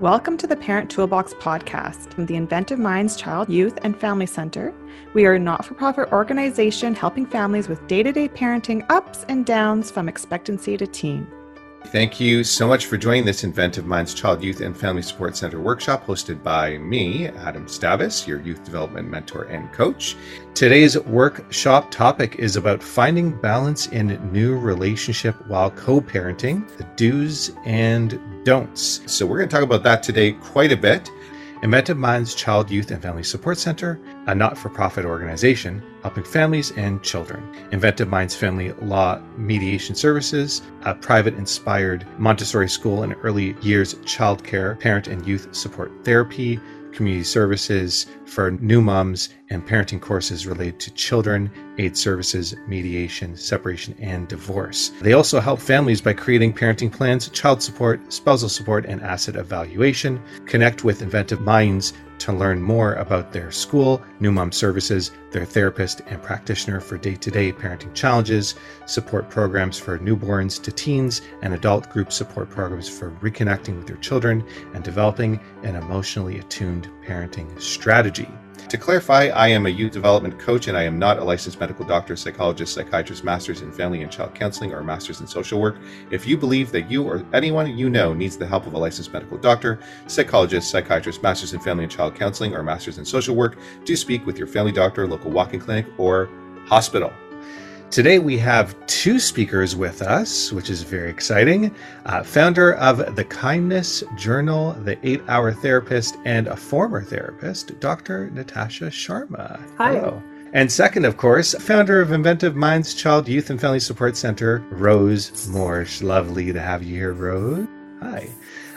Welcome to the Parent Toolbox podcast from the Inventive Minds Child, Youth, and Family Center. We are a not for profit organization helping families with day to day parenting ups and downs from expectancy to teen. Thank you so much for joining this Inventive Minds Child, Youth, and Family Support Center workshop hosted by me, Adam Stavis, your youth development mentor and coach. Today's workshop topic is about finding balance in new relationship while co parenting, the do's and don'ts. So, we're going to talk about that today quite a bit. Inventive Minds Child, Youth, and Family Support Center, a not for profit organization helping families and children. Inventive Minds Family Law Mediation Services, a private inspired Montessori school and early years childcare, parent and youth support therapy, community services for new moms, and parenting courses related to children, aid services, mediation, separation, and divorce. They also help families by creating parenting plans, child support, spousal support, and asset evaluation. Connect with Inventive Minds to learn more about their school, New Mom Services, their therapist and practitioner for day to day parenting challenges, support programs for newborns to teens, and adult group support programs for reconnecting with your children and developing an emotionally attuned parenting strategy. To clarify, I am a youth development coach and I am not a licensed medical doctor, psychologist, psychiatrist, master's in family and child counseling, or master's in social work. If you believe that you or anyone you know needs the help of a licensed medical doctor, psychologist, psychiatrist, master's in family and child counseling, or master's in social work, do speak with your family doctor, local walk-in clinic, or hospital. Today we have two speakers with us, which is very exciting. Uh, founder of the Kindness Journal, the eight hour therapist, and a former therapist, Dr. Natasha Sharma. Hi. Hello. And second, of course, founder of Inventive Minds Child, Youth, and Family Support Center, Rose Morsh. Lovely to have you here, Rose. Hi.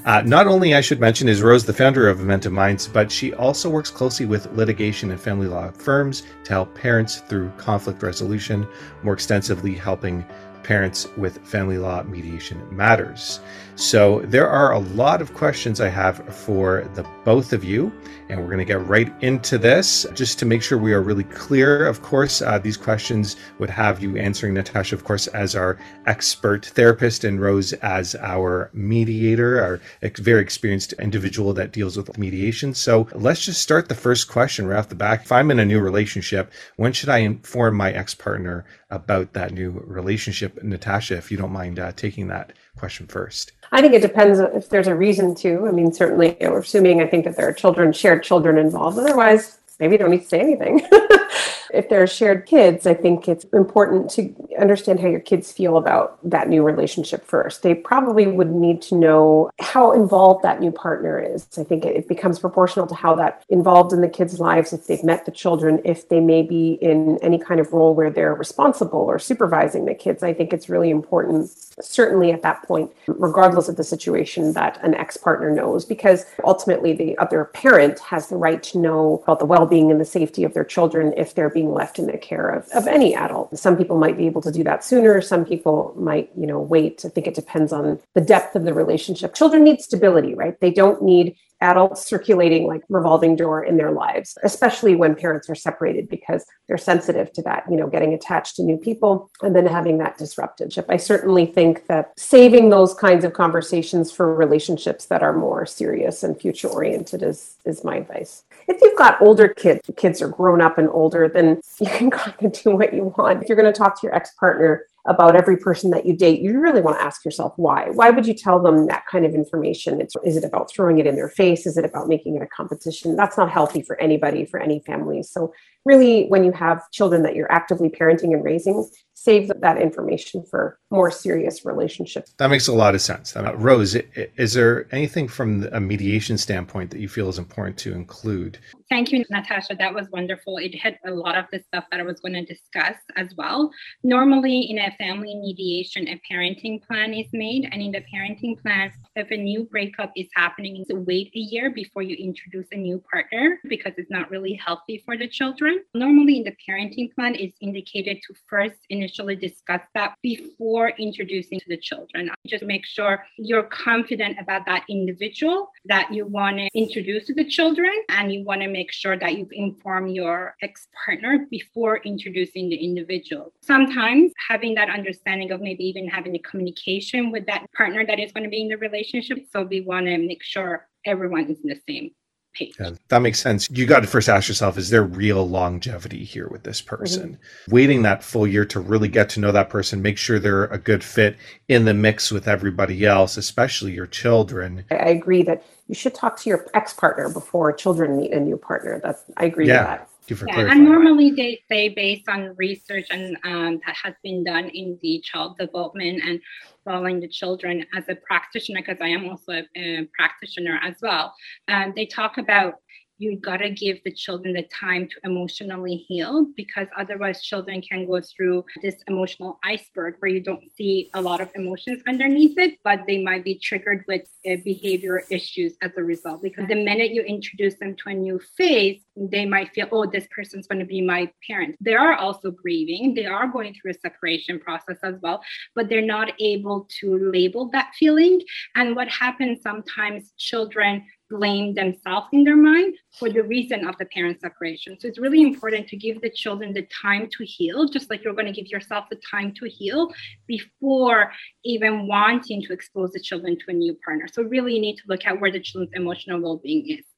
Uh, not only, I should mention, is Rose the founder of Inventive Minds, but she also works closely with litigation and family law firms to help parents through conflict resolution, more extensively helping parents with family law mediation matters. So there are a lot of questions I have for the both of you, and we're going to get right into this just to make sure we are really clear. Of course, uh, these questions would have you answering Natasha, of course, as our expert therapist, and Rose as our mediator, our very experienced individual that deals with mediation. So let's just start the first question right off the back. If I'm in a new relationship, when should I inform my ex partner about that new relationship? Natasha, if you don't mind uh, taking that question first. I think it depends if there's a reason to. I mean, certainly, you know, we're assuming I think that there are children, shared children involved. Otherwise, maybe you don't need to say anything. if there are shared kids, I think it's important to understand how your kids feel about that new relationship first. They probably would need to know how involved that new partner is. I think it becomes proportional to how that involved in the kids' lives, if they've met the children, if they may be in any kind of role where they're responsible or supervising the kids. I think it's really important, certainly at that point, regardless of the situation, that an ex partner knows, because ultimately the other parent has the right to know about the well being and the safety of their children if they're being left in the care of, of any adult. Some people might be able to do that sooner. Some people might, you know, wait. I think it depends on the depth of the relationship. Children need stability, right? They don't need adults circulating like revolving door in their lives especially when parents are separated because they're sensitive to that you know getting attached to new people and then having that disrupted i certainly think that saving those kinds of conversations for relationships that are more serious and future oriented is is my advice if you've got older kids, kids are grown up and older, then you can kind of do what you want. If you're going to talk to your ex partner about every person that you date, you really want to ask yourself why. Why would you tell them that kind of information? It's, is it about throwing it in their face? Is it about making it a competition? That's not healthy for anybody, for any family. So, really, when you have children that you're actively parenting and raising, save that information for more serious relationships. That makes a lot of sense. Uh, Rose, is there anything from a mediation standpoint that you feel is important to include? Thank you, Natasha. That was wonderful. It hit a lot of the stuff that I was going to discuss as well. Normally, in a family mediation, a parenting plan is made, and in the parenting plan, if a new breakup is happening, so wait a year before you introduce a new partner because it's not really healthy for the children. Normally, in the parenting plan, is indicated to first initially discuss that before introducing to the children. Just make sure you're confident about that individual that you want to introduce to the children, and you want to make sure that you inform your ex partner before introducing the individual. Sometimes having that understanding of maybe even having a communication with that partner that is going to be in the relationship. So we want to make sure everyone is in the same page. Yeah, that makes sense. You got to first ask yourself is there real longevity here with this person? Mm-hmm. Waiting that full year to really get to know that person, make sure they're a good fit in the mix with everybody else, especially your children. I agree that you should talk to your ex partner before children meet a new partner. That's I agree yeah. with that yeah, and normally they say based on research and um, that has been done in the child development and following the children as a practitioner, because I am also a, a practitioner as well. Um, they talk about you gotta give the children the time to emotionally heal because otherwise children can go through this emotional iceberg where you don't see a lot of emotions underneath it but they might be triggered with uh, behavior issues as a result. Because the minute you introduce them to a new phase they might feel oh this person's going to be my parent. They are also grieving. They are going through a separation process as well but they're not able to label that feeling. And what happens sometimes children blame themselves in their mind for the reason of the parent separation. So it's really important to give the children the time to heal, just like you're going to give yourself the time to heal before even wanting to expose the children to a new partner. So really you need to look at where the children's emotional well-being is.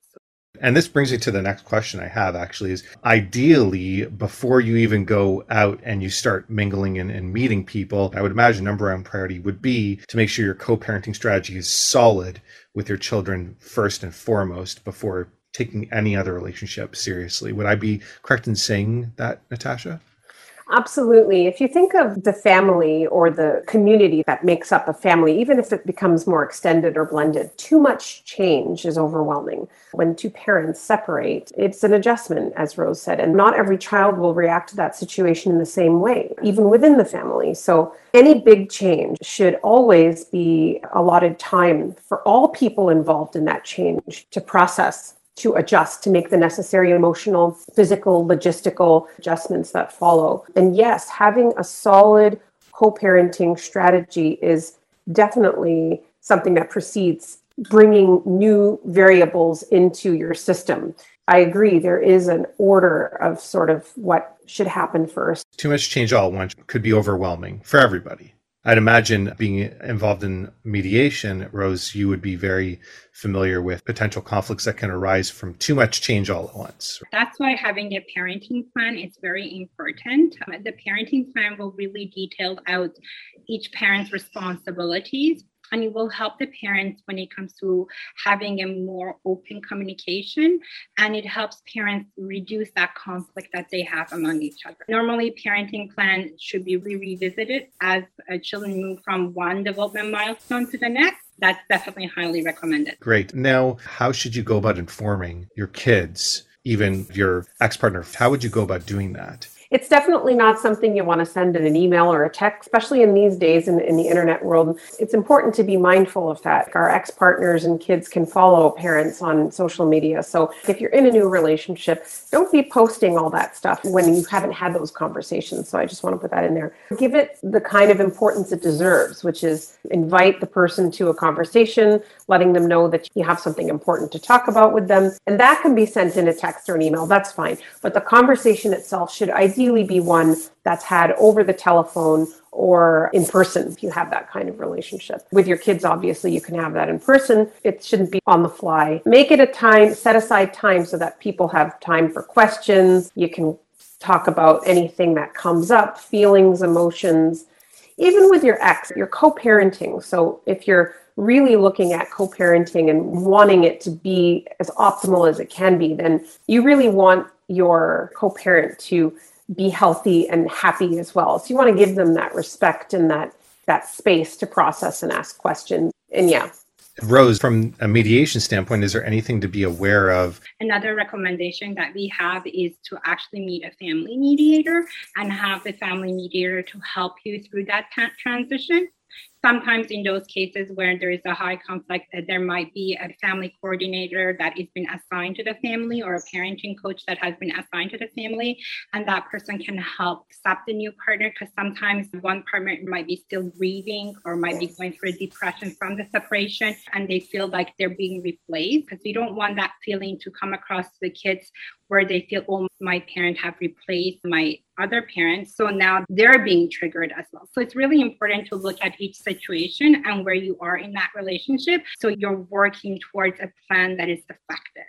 And this brings me to the next question I have actually is ideally, before you even go out and you start mingling and, and meeting people, I would imagine number one priority would be to make sure your co parenting strategy is solid with your children first and foremost before taking any other relationship seriously. Would I be correct in saying that, Natasha? Absolutely. If you think of the family or the community that makes up a family, even if it becomes more extended or blended, too much change is overwhelming. When two parents separate, it's an adjustment, as Rose said, and not every child will react to that situation in the same way, even within the family. So, any big change should always be allotted time for all people involved in that change to process to adjust to make the necessary emotional, physical, logistical adjustments that follow. And yes, having a solid co parenting strategy is definitely something that precedes bringing new variables into your system. I agree, there is an order of sort of what should happen first. Too much change all at once could be overwhelming for everybody. I'd imagine being involved in mediation, Rose, you would be very familiar with potential conflicts that can arise from too much change all at once. That's why having a parenting plan is very important. Uh, the parenting plan will really detail out each parent's responsibilities and it will help the parents when it comes to having a more open communication and it helps parents reduce that conflict that they have among each other. Normally parenting plan should be revisited as uh, children move from one development milestone to the next. That's definitely highly recommended. Great. Now how should you go about informing your kids even your ex-partner? How would you go about doing that it's definitely not something you want to send in an email or a text, especially in these days in, in the internet world. It's important to be mindful of that. Our ex partners and kids can follow parents on social media. So if you're in a new relationship, don't be posting all that stuff when you haven't had those conversations. So I just want to put that in there. Give it the kind of importance it deserves, which is invite the person to a conversation, letting them know that you have something important to talk about with them. And that can be sent in a text or an email. That's fine. But the conversation itself should ideally ideally be one that's had over the telephone or in person if you have that kind of relationship. With your kids, obviously, you can have that in person. It shouldn't be on the fly. Make it a time, set aside time so that people have time for questions. You can talk about anything that comes up, feelings, emotions. Even with your ex, you're co parenting. So if you're really looking at co parenting and wanting it to be as optimal as it can be, then you really want your co parent to be healthy and happy as well. So you want to give them that respect and that that space to process and ask questions. And yeah. Rose, from a mediation standpoint, is there anything to be aware of? Another recommendation that we have is to actually meet a family mediator and have the family mediator to help you through that transition sometimes in those cases where there is a high conflict, there might be a family coordinator that has been assigned to the family or a parenting coach that has been assigned to the family. And that person can help accept the new partner because sometimes one partner might be still grieving or might be going through a depression from the separation and they feel like they're being replaced because we don't want that feeling to come across to the kids where they feel, oh, my parent have replaced my other parents. So now they're being triggered as well. So it's really important to look at each situation and where you are in that relationship. So you're working towards a plan that is effective.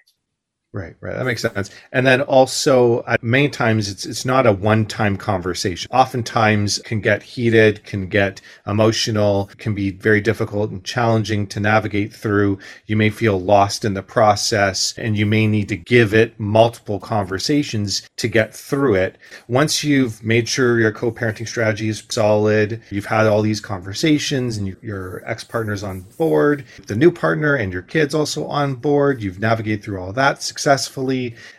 Right, right. That makes sense. And then also, uh, many times it's it's not a one-time conversation. Oftentimes, can get heated, can get emotional, can be very difficult and challenging to navigate through. You may feel lost in the process, and you may need to give it multiple conversations to get through it. Once you've made sure your co-parenting strategy is solid, you've had all these conversations, and you, your ex-partner's on board, the new partner and your kids also on board. You've navigated through all that.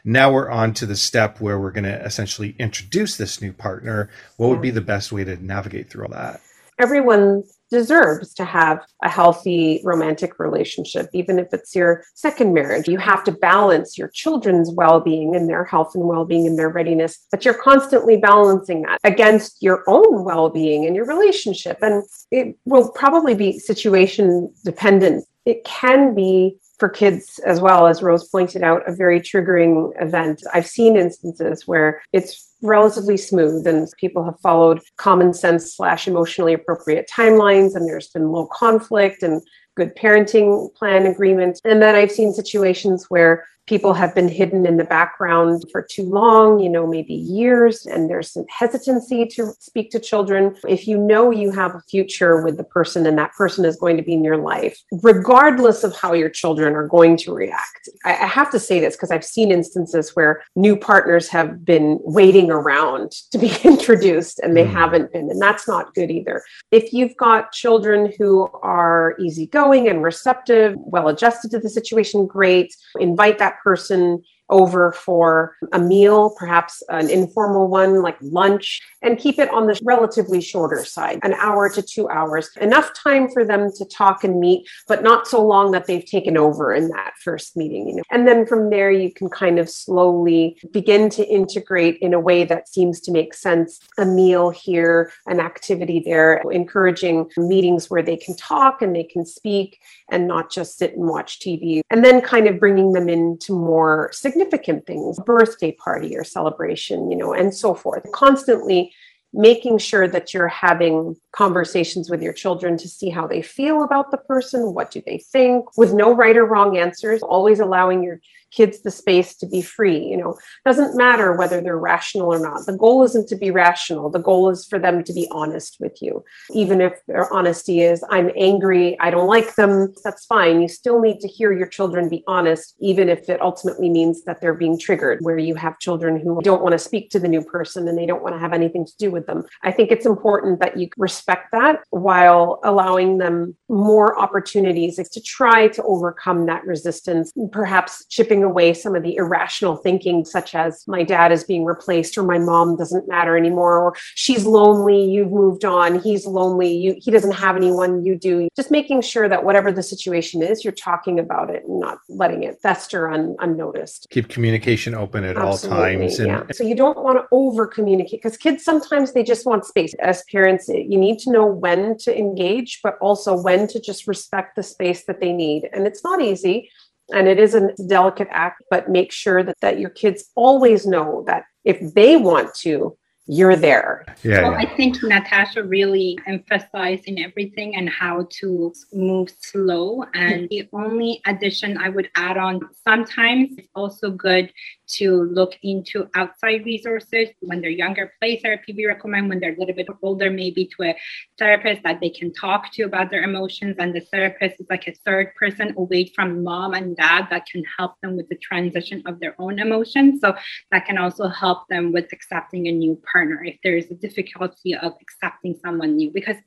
Now we're on to the step where we're going to essentially introduce this new partner. What would be the best way to navigate through all that? Everyone deserves to have a healthy romantic relationship, even if it's your second marriage. You have to balance your children's well being and their health and well being and their readiness, but you're constantly balancing that against your own well being and your relationship. And it will probably be situation dependent. It can be for kids as well, as Rose pointed out, a very triggering event. I've seen instances where it's relatively smooth and people have followed common sense slash emotionally appropriate timelines and there's been low conflict and good parenting plan agreement. And then I've seen situations where people have been hidden in the background for too long, you know, maybe years, and there's some hesitancy to speak to children. If you know you have a future with the person and that person is going to be in your life, regardless of how your children are going to react, I, have to say this because I've seen instances where new partners have been waiting around to be introduced and they mm. haven't been, and that's not good either. If you've got children who are easygoing and receptive, well adjusted to the situation, great. Invite that person over for a meal, perhaps an informal one like lunch, and keep it on the relatively shorter side, an hour to two hours. Enough time for them to talk and meet, but not so long that they've taken over in that first meeting, you know. And then from there you can kind of slowly begin to integrate in a way that seems to make sense. A meal here, an activity there, encouraging meetings where they can talk and they can speak and not just sit and watch TV. And then kind of bringing them into more significant things, birthday party or celebration, you know, and so forth. Constantly making sure that you're having conversations with your children to see how they feel about the person, what do they think, with no right or wrong answers, always allowing your kids the space to be free. You know, doesn't matter whether they're rational or not. The goal isn't to be rational. The goal is for them to be honest with you. Even if their honesty is, I'm angry, I don't like them, that's fine. You still need to hear your children be honest, even if it ultimately means that they're being triggered, where you have children who don't want to speak to the new person and they don't want to have anything to do with them. I think it's important that you respect that while allowing them more opportunities to try to overcome that resistance, perhaps chipping away some of the irrational thinking, such as my dad is being replaced or my mom doesn't matter anymore, or she's lonely, you've moved on, he's lonely, you, he doesn't have anyone, you do. Just making sure that whatever the situation is, you're talking about it and not letting it fester un, unnoticed. Keep communication open at Absolutely, all times. And- yeah. So you don't want to over communicate because kids sometimes they just want space. As parents, you need to know when to engage, but also when to just respect the space that they need. And it's not easy and it is a delicate act but make sure that, that your kids always know that if they want to you're there. Yeah, well, yeah. I think Natasha really emphasized in everything and how to move slow. And the only addition I would add on sometimes it's also good to look into outside resources when they're younger. Play therapy we recommend when they're a little bit older maybe to a therapist that they can talk to about their emotions. And the therapist is like a third person away from mom and dad that can help them with the transition of their own emotions. So that can also help them with accepting a new partner if there is a difficulty of accepting someone new. Because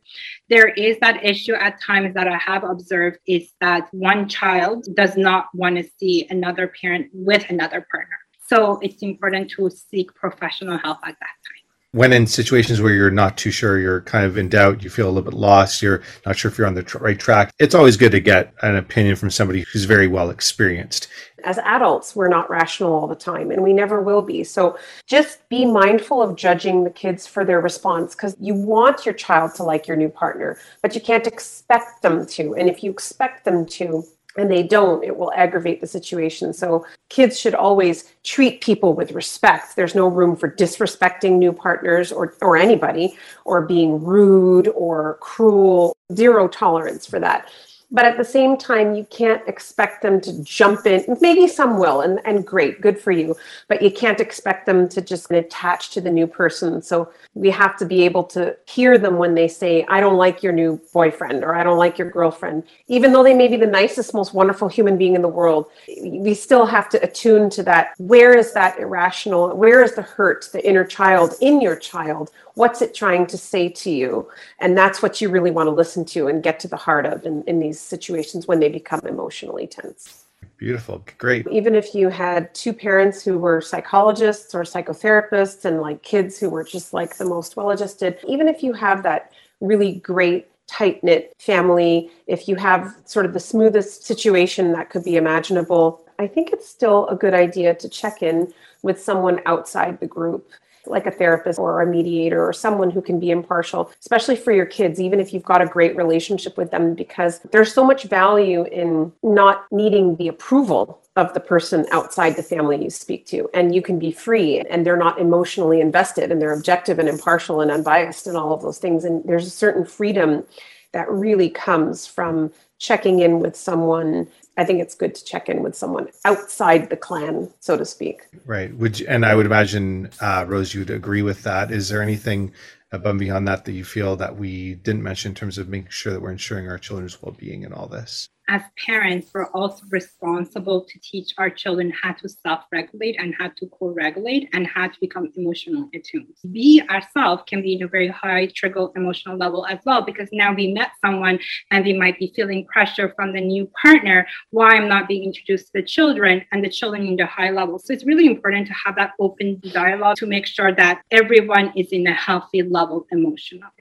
there is that issue at times that i have observed is that one child does not want to see another parent with another partner so it's important to seek professional help at that time. When in situations where you're not too sure, you're kind of in doubt, you feel a little bit lost, you're not sure if you're on the tr- right track, it's always good to get an opinion from somebody who's very well experienced. As adults, we're not rational all the time and we never will be. So just be mindful of judging the kids for their response because you want your child to like your new partner, but you can't expect them to. And if you expect them to, and they don't, it will aggravate the situation. So kids should always treat people with respect. There's no room for disrespecting new partners or, or anybody or being rude or cruel. Zero tolerance for that but at the same time you can't expect them to jump in. Maybe some will and, and great good for you but you can't expect them to just attach to the new person. So we have to be able to hear them when they say i don't like your new boyfriend or i don't like your girlfriend. Even though they may be the nicest most wonderful human being in the world we still have to attune to that. Where is that irrational? Where is the hurt the inner child in your child? What's it trying to say to you? And that's what you really want to listen to and get to the heart of in, in these situations when they become emotionally tense. Beautiful. Great. Even if you had two parents who were psychologists or psychotherapists and like kids who were just like the most well adjusted even if you have that really great tight knit family if you have sort of the smoothest situation that could be imaginable i think it's still a good idea to check in with someone outside the group like a therapist or a mediator or someone who can be impartial, especially for your kids, even if you've got a great relationship with them, because there's so much value in not needing the approval of the person outside the family you speak to. And you can be free and they're not emotionally invested and they're objective and impartial and unbiased and all of those things. And there's a certain freedom that really comes from checking in with someone I think it's good to check in with someone outside the clan, so to speak. Right. Would you, and I would imagine, uh, Rose, you'd agree with that. Is there anything above and beyond that that you feel that we didn't mention in terms of making sure that we're ensuring our children's well-being and all this? As parents, we're also responsible to teach our children how to self regulate and how to co regulate and how to become emotional attuned. We ourselves can be in a very high trigger emotional level as well because now we met someone and we might be feeling pressure from the new partner why I'm not being introduced to the children and the children in the high level. So it's really important to have that open dialogue to make sure that everyone is in a healthy level emotionally.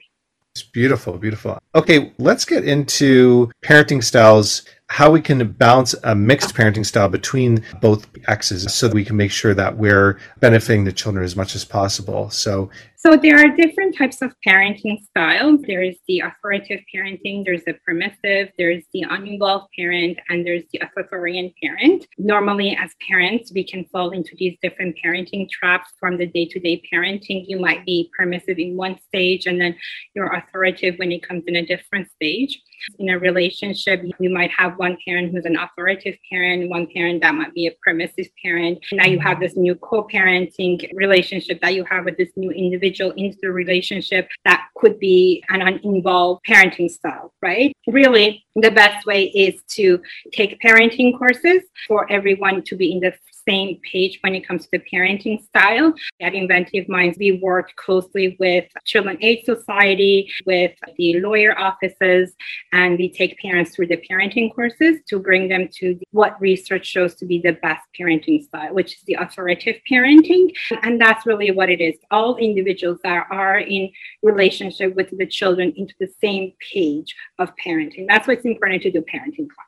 It's beautiful, beautiful. Okay, let's get into parenting styles, how we can balance a mixed parenting style between both exes so that we can make sure that we're benefiting the children as much as possible. So, so there are different types of parenting styles. There is the authoritative parenting, there's the permissive, there's the uninvolved parent, and there's the authoritarian parent. Normally, as parents, we can fall into these different parenting traps from the day to day parenting. You might be permissive in one stage, and then you're authoritative when it comes in a different stage. In a relationship, you might have one parent who's an authoritative parent, one parent that might be a permissive parent. Now you have this new co parenting relationship that you have with this new individual into the relationship that could be an uninvolved parenting style, right? Really, the best way is to take parenting courses for everyone to be in the same page when it comes to the parenting style. At Inventive Minds, we work closely with Children Aid Society, with the lawyer offices, and we take parents through the parenting courses to bring them to what research shows to be the best parenting style, which is the authoritative parenting. And that's really what it is. All individuals that are in relationship with the children into the same page of parenting. That's what's important to do parenting classes.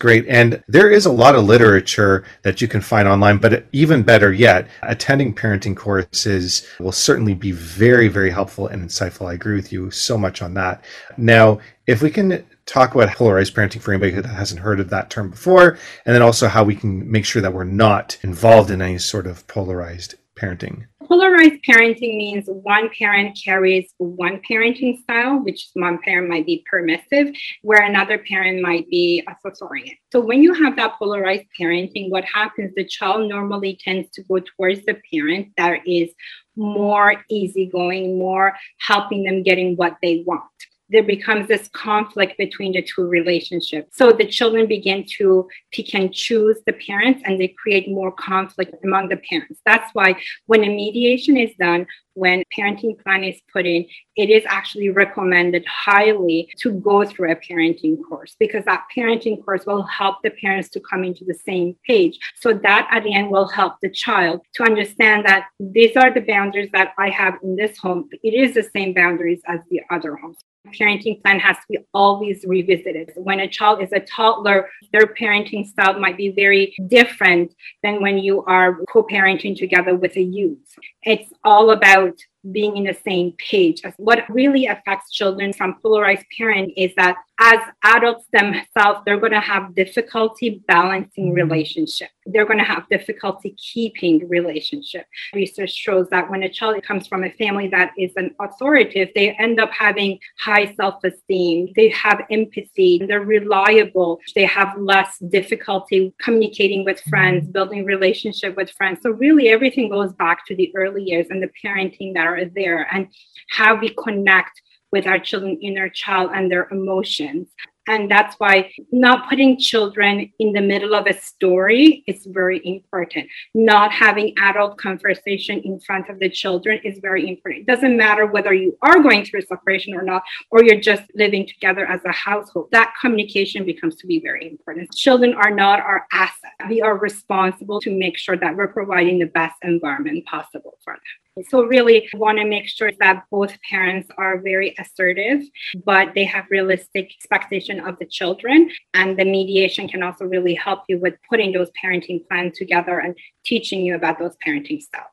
Great. And there is a lot of literature that you can find online, but even better yet, attending parenting courses will certainly be very, very helpful and insightful. I agree with you so much on that. Now, if we can talk about polarized parenting for anybody that hasn't heard of that term before, and then also how we can make sure that we're not involved in any sort of polarized parenting polarized parenting means one parent carries one parenting style, which one parent might be permissive, where another parent might be authoritarian. So when you have that polarized parenting, what happens? The child normally tends to go towards the parent that is more easygoing, more helping them getting what they want there becomes this conflict between the two relationships. So the children begin to pick and choose the parents and they create more conflict among the parents. That's why when a mediation is done, when parenting plan is put in, it is actually recommended highly to go through a parenting course because that parenting course will help the parents to come into the same page. So that at the end will help the child to understand that these are the boundaries that I have in this home. It is the same boundaries as the other homes parenting plan has to be always revisited. When a child is a toddler, their parenting style might be very different than when you are co parenting together with a youth. It's all about being in the same page. What really affects children from polarized parent is that as adults themselves, they're going to have difficulty balancing mm-hmm. relationship. They're going to have difficulty keeping relationship. Research shows that when a child comes from a family that is an authoritative, they end up having high self-esteem. They have empathy. They're reliable. They have less difficulty communicating with friends, mm-hmm. building relationship with friends. So really everything goes back to the early years and the parenting that are there and how we connect with our children inner child and their emotions and that's why not putting children in the middle of a story is very important. Not having adult conversation in front of the children is very important. It doesn't matter whether you are going through separation or not, or you're just living together as a household. That communication becomes to be very important. Children are not our asset. We are responsible to make sure that we're providing the best environment possible for them. So really want to make sure that both parents are very assertive, but they have realistic expectation of the children. And the mediation can also really help you with putting those parenting plans together and teaching you about those parenting styles.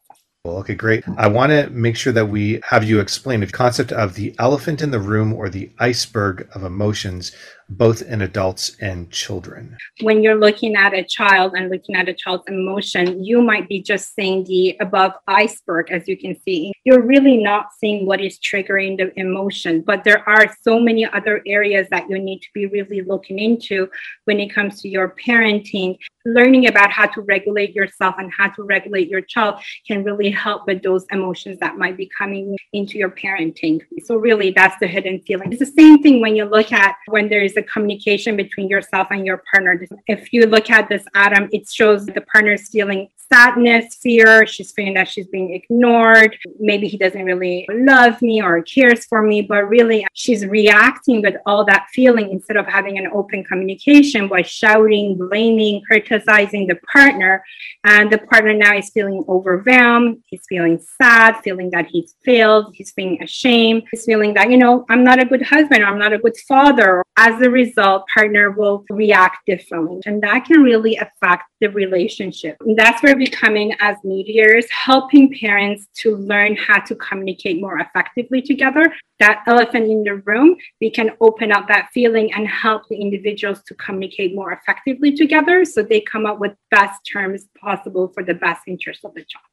Well, okay, great. I want to make sure that we have you explain the concept of the elephant in the room or the iceberg of emotions both in adults and children. When you're looking at a child and looking at a child's emotion, you might be just seeing the above iceberg, as you can see. You're really not seeing what is triggering the emotion, but there are so many other areas that you need to be really looking into when it comes to your parenting. Learning about how to regulate yourself and how to regulate your child can really help with those emotions that might be coming into your parenting. So, really, that's the hidden feeling. It's the same thing when you look at when there's the communication between yourself and your partner. If you look at this atom, it shows the partner's feeling sadness, fear. She's feeling that she's being ignored. Maybe he doesn't really love me or cares for me, but really she's reacting with all that feeling instead of having an open communication by shouting, blaming, criticizing the partner. And the partner now is feeling overwhelmed. He's feeling sad, feeling that he's failed. He's feeling ashamed. He's feeling that, you know, I'm not a good husband. or I'm not a good father. As a result, partner will react differently. And that can really affect the relationship. And that's where we come in as mediators, helping parents to learn how to communicate more effectively together. That elephant in the room, we can open up that feeling and help the individuals to communicate more effectively together so they come up with best terms possible for the best interest of the child.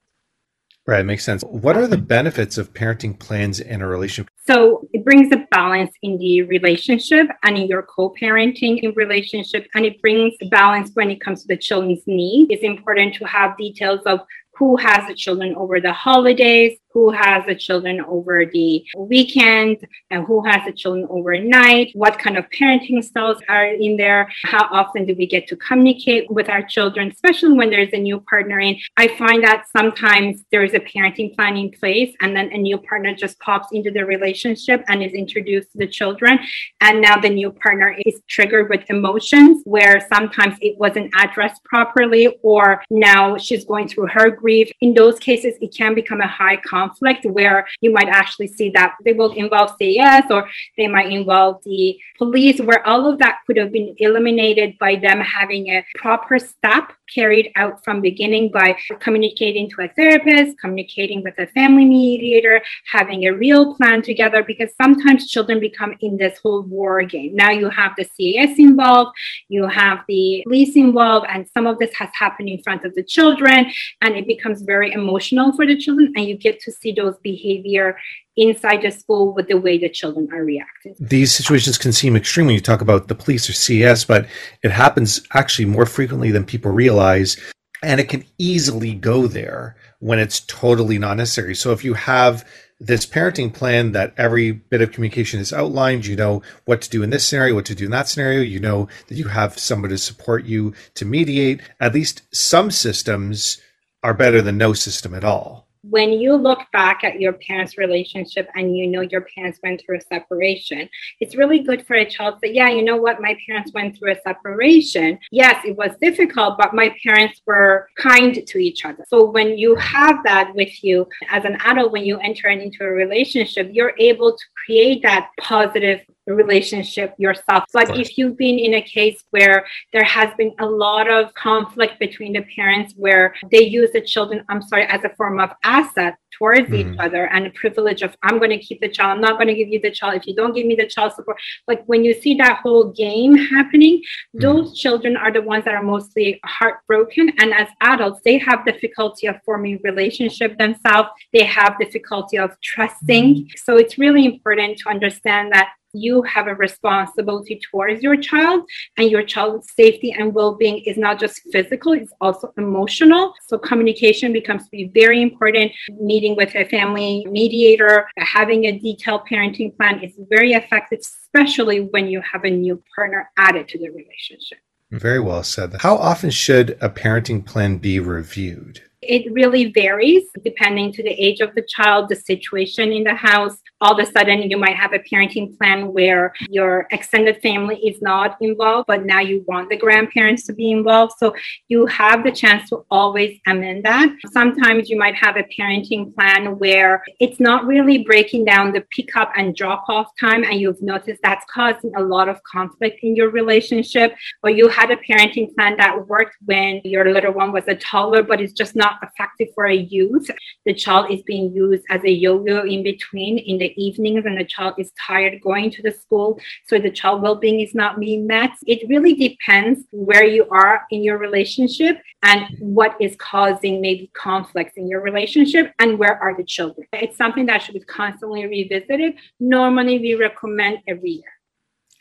Right, it makes sense. What are the benefits of parenting plans in a relationship? So it brings a balance in the relationship and in your co-parenting relationship, and it brings balance when it comes to the children's needs. It's important to have details of who has the children over the holidays, who has the children over the weekend and who has the children overnight, what kind of parenting styles are in there, how often do we get to communicate with our children, especially when there's a new partner in. I find that sometimes there is a parenting plan in place and then a new partner just pops into the relationship and is introduced to the children. And now the new partner is triggered with emotions where sometimes it wasn't addressed properly or now she's going through her grief. In those cases, it can become a high conflict conflict where you might actually see that they will involve CAS or they might involve the police, where all of that could have been eliminated by them having a proper step carried out from beginning by communicating to a therapist, communicating with a family mediator, having a real plan together, because sometimes children become in this whole war game. Now you have the CAS involved, you have the police involved, and some of this has happened in front of the children, and it becomes very emotional for the children, and you get to see those behavior inside the school with the way the children are reacting. These situations can seem extreme when you talk about the police or CS, but it happens actually more frequently than people realize. And it can easily go there when it's totally not necessary. So if you have this parenting plan that every bit of communication is outlined, you know what to do in this scenario, what to do in that scenario, you know that you have somebody to support you to mediate. At least some systems are better than no system at all when you look back at your parents' relationship and you know your parents went through a separation, it's really good for a child to say, Yeah, you know what? My parents went through a separation. Yes, it was difficult, but my parents were kind to each other. So when you have that with you as an adult, when you enter into a relationship, you're able to create that positive relationship yourself. But if you've been in a case where there has been a lot of conflict between the parents where they use the children, I'm sorry, as a form of asset towards mm each other and a privilege of I'm going to keep the child, I'm not going to give you the child if you don't give me the child support. Like when you see that whole game happening, mm those children are the ones that are mostly heartbroken. And as adults, they have difficulty of forming relationship themselves. They have difficulty of trusting. So it's really important to understand that you have a responsibility towards your child and your child's safety and well-being is not just physical it's also emotional. So communication becomes to be very important. Meeting with a family mediator having a detailed parenting plan is very effective especially when you have a new partner added to the relationship. Very well said. How often should a parenting plan be reviewed? It really varies depending to the age of the child, the situation in the house. All of a sudden, you might have a parenting plan where your extended family is not involved, but now you want the grandparents to be involved. So you have the chance to always amend that. Sometimes you might have a parenting plan where it's not really breaking down the pickup and drop off time, and you've noticed that's causing a lot of conflict in your relationship. Or you had a parenting plan that worked when your little one was a toddler, but it's just not effective for a youth. The child is being used as a yo-yo in between in the evenings and the child is tired going to the school. So the child well-being is not being met. It really depends where you are in your relationship and what is causing maybe conflicts in your relationship and where are the children. It's something that should be constantly revisited. Normally we recommend every year.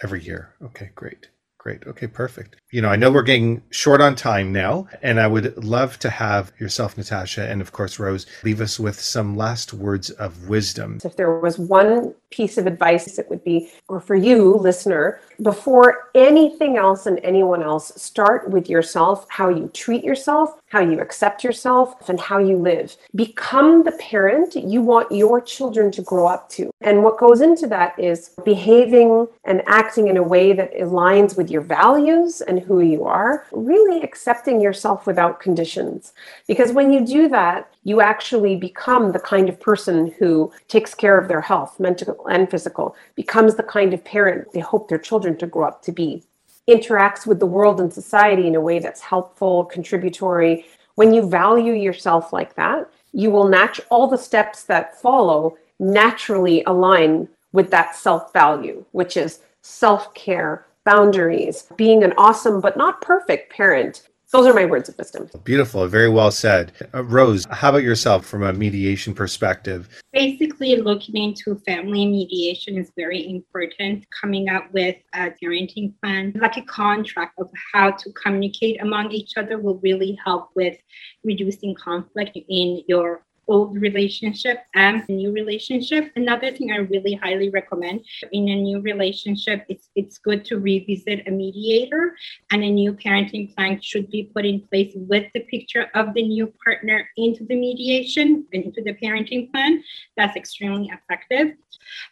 Every year. Okay, great. Great. Okay, perfect. You know, I know we're getting short on time now, and I would love to have yourself, Natasha, and of course, Rose, leave us with some last words of wisdom. If there was one piece of advice, it would be, or for you, listener, before anything else and anyone else, start with yourself, how you treat yourself, how you accept yourself, and how you live. Become the parent you want your children to grow up to. And what goes into that is behaving and acting in a way that aligns with your values and who you are, really accepting yourself without conditions. Because when you do that, you actually become the kind of person who takes care of their health, mental and physical, becomes the kind of parent they hope their children to grow up to be interacts with the world and society in a way that's helpful, contributory. When you value yourself like that, you will match all the steps that follow naturally align with that self value, which is self care, boundaries, being an awesome but not perfect parent, those are my words of wisdom. Beautiful. Very well said. Uh, Rose, how about yourself from a mediation perspective? Basically, looking into family mediation is very important. Coming up with a parenting plan, like a contract of how to communicate among each other, will really help with reducing conflict in your old relationship and new relationship. Another thing I really highly recommend in a new relationship, it's it's good to revisit a mediator and a new parenting plan should be put in place with the picture of the new partner into the mediation, and into the parenting plan. That's extremely effective.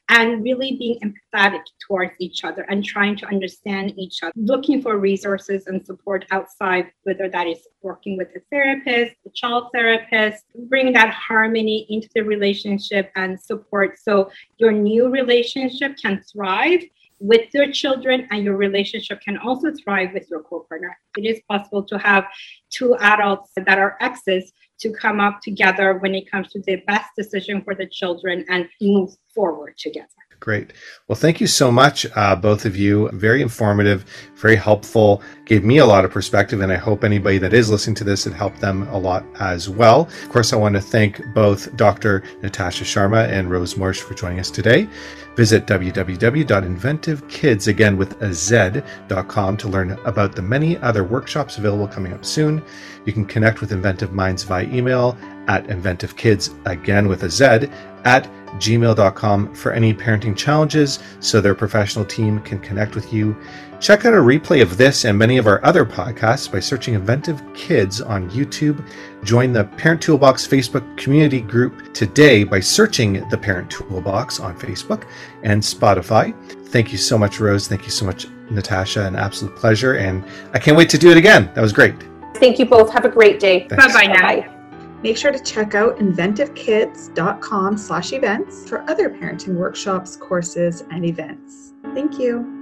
And really being empathetic towards each other and trying to understand each other, looking for resources and support outside, whether that is working with a therapist, a child therapist, bring that harmony into the relationship and support so your new relationship can thrive with your children and your relationship can also thrive with your co-partner. It is possible to have two adults that are exes to come up together when it comes to the best decision for the children and move forward together. Great. Well, thank you so much, uh, both of you. Very informative, very helpful, gave me a lot of perspective, and I hope anybody that is listening to this, it helped them a lot as well. Of course, I want to thank both Dr. Natasha Sharma and Rose Morsh for joining us today. Visit www.inventivekids, again with a Z.com, to learn about the many other workshops available coming up soon. You can connect with Inventive Minds via email at inventivekids, again with a Z, at gmail.com for any parenting challenges so their professional team can connect with you. Check out a replay of this and many of our other podcasts by searching Inventive Kids on YouTube. Join the Parent Toolbox Facebook community group today by searching the Parent Toolbox on Facebook and Spotify. Thank you so much, Rose. Thank you so much, Natasha. An absolute pleasure. And I can't wait to do it again. That was great. Thank you both. Have a great day. Bye bye now. Make sure to check out inventivekids.com slash events for other parenting workshops, courses, and events. Thank you.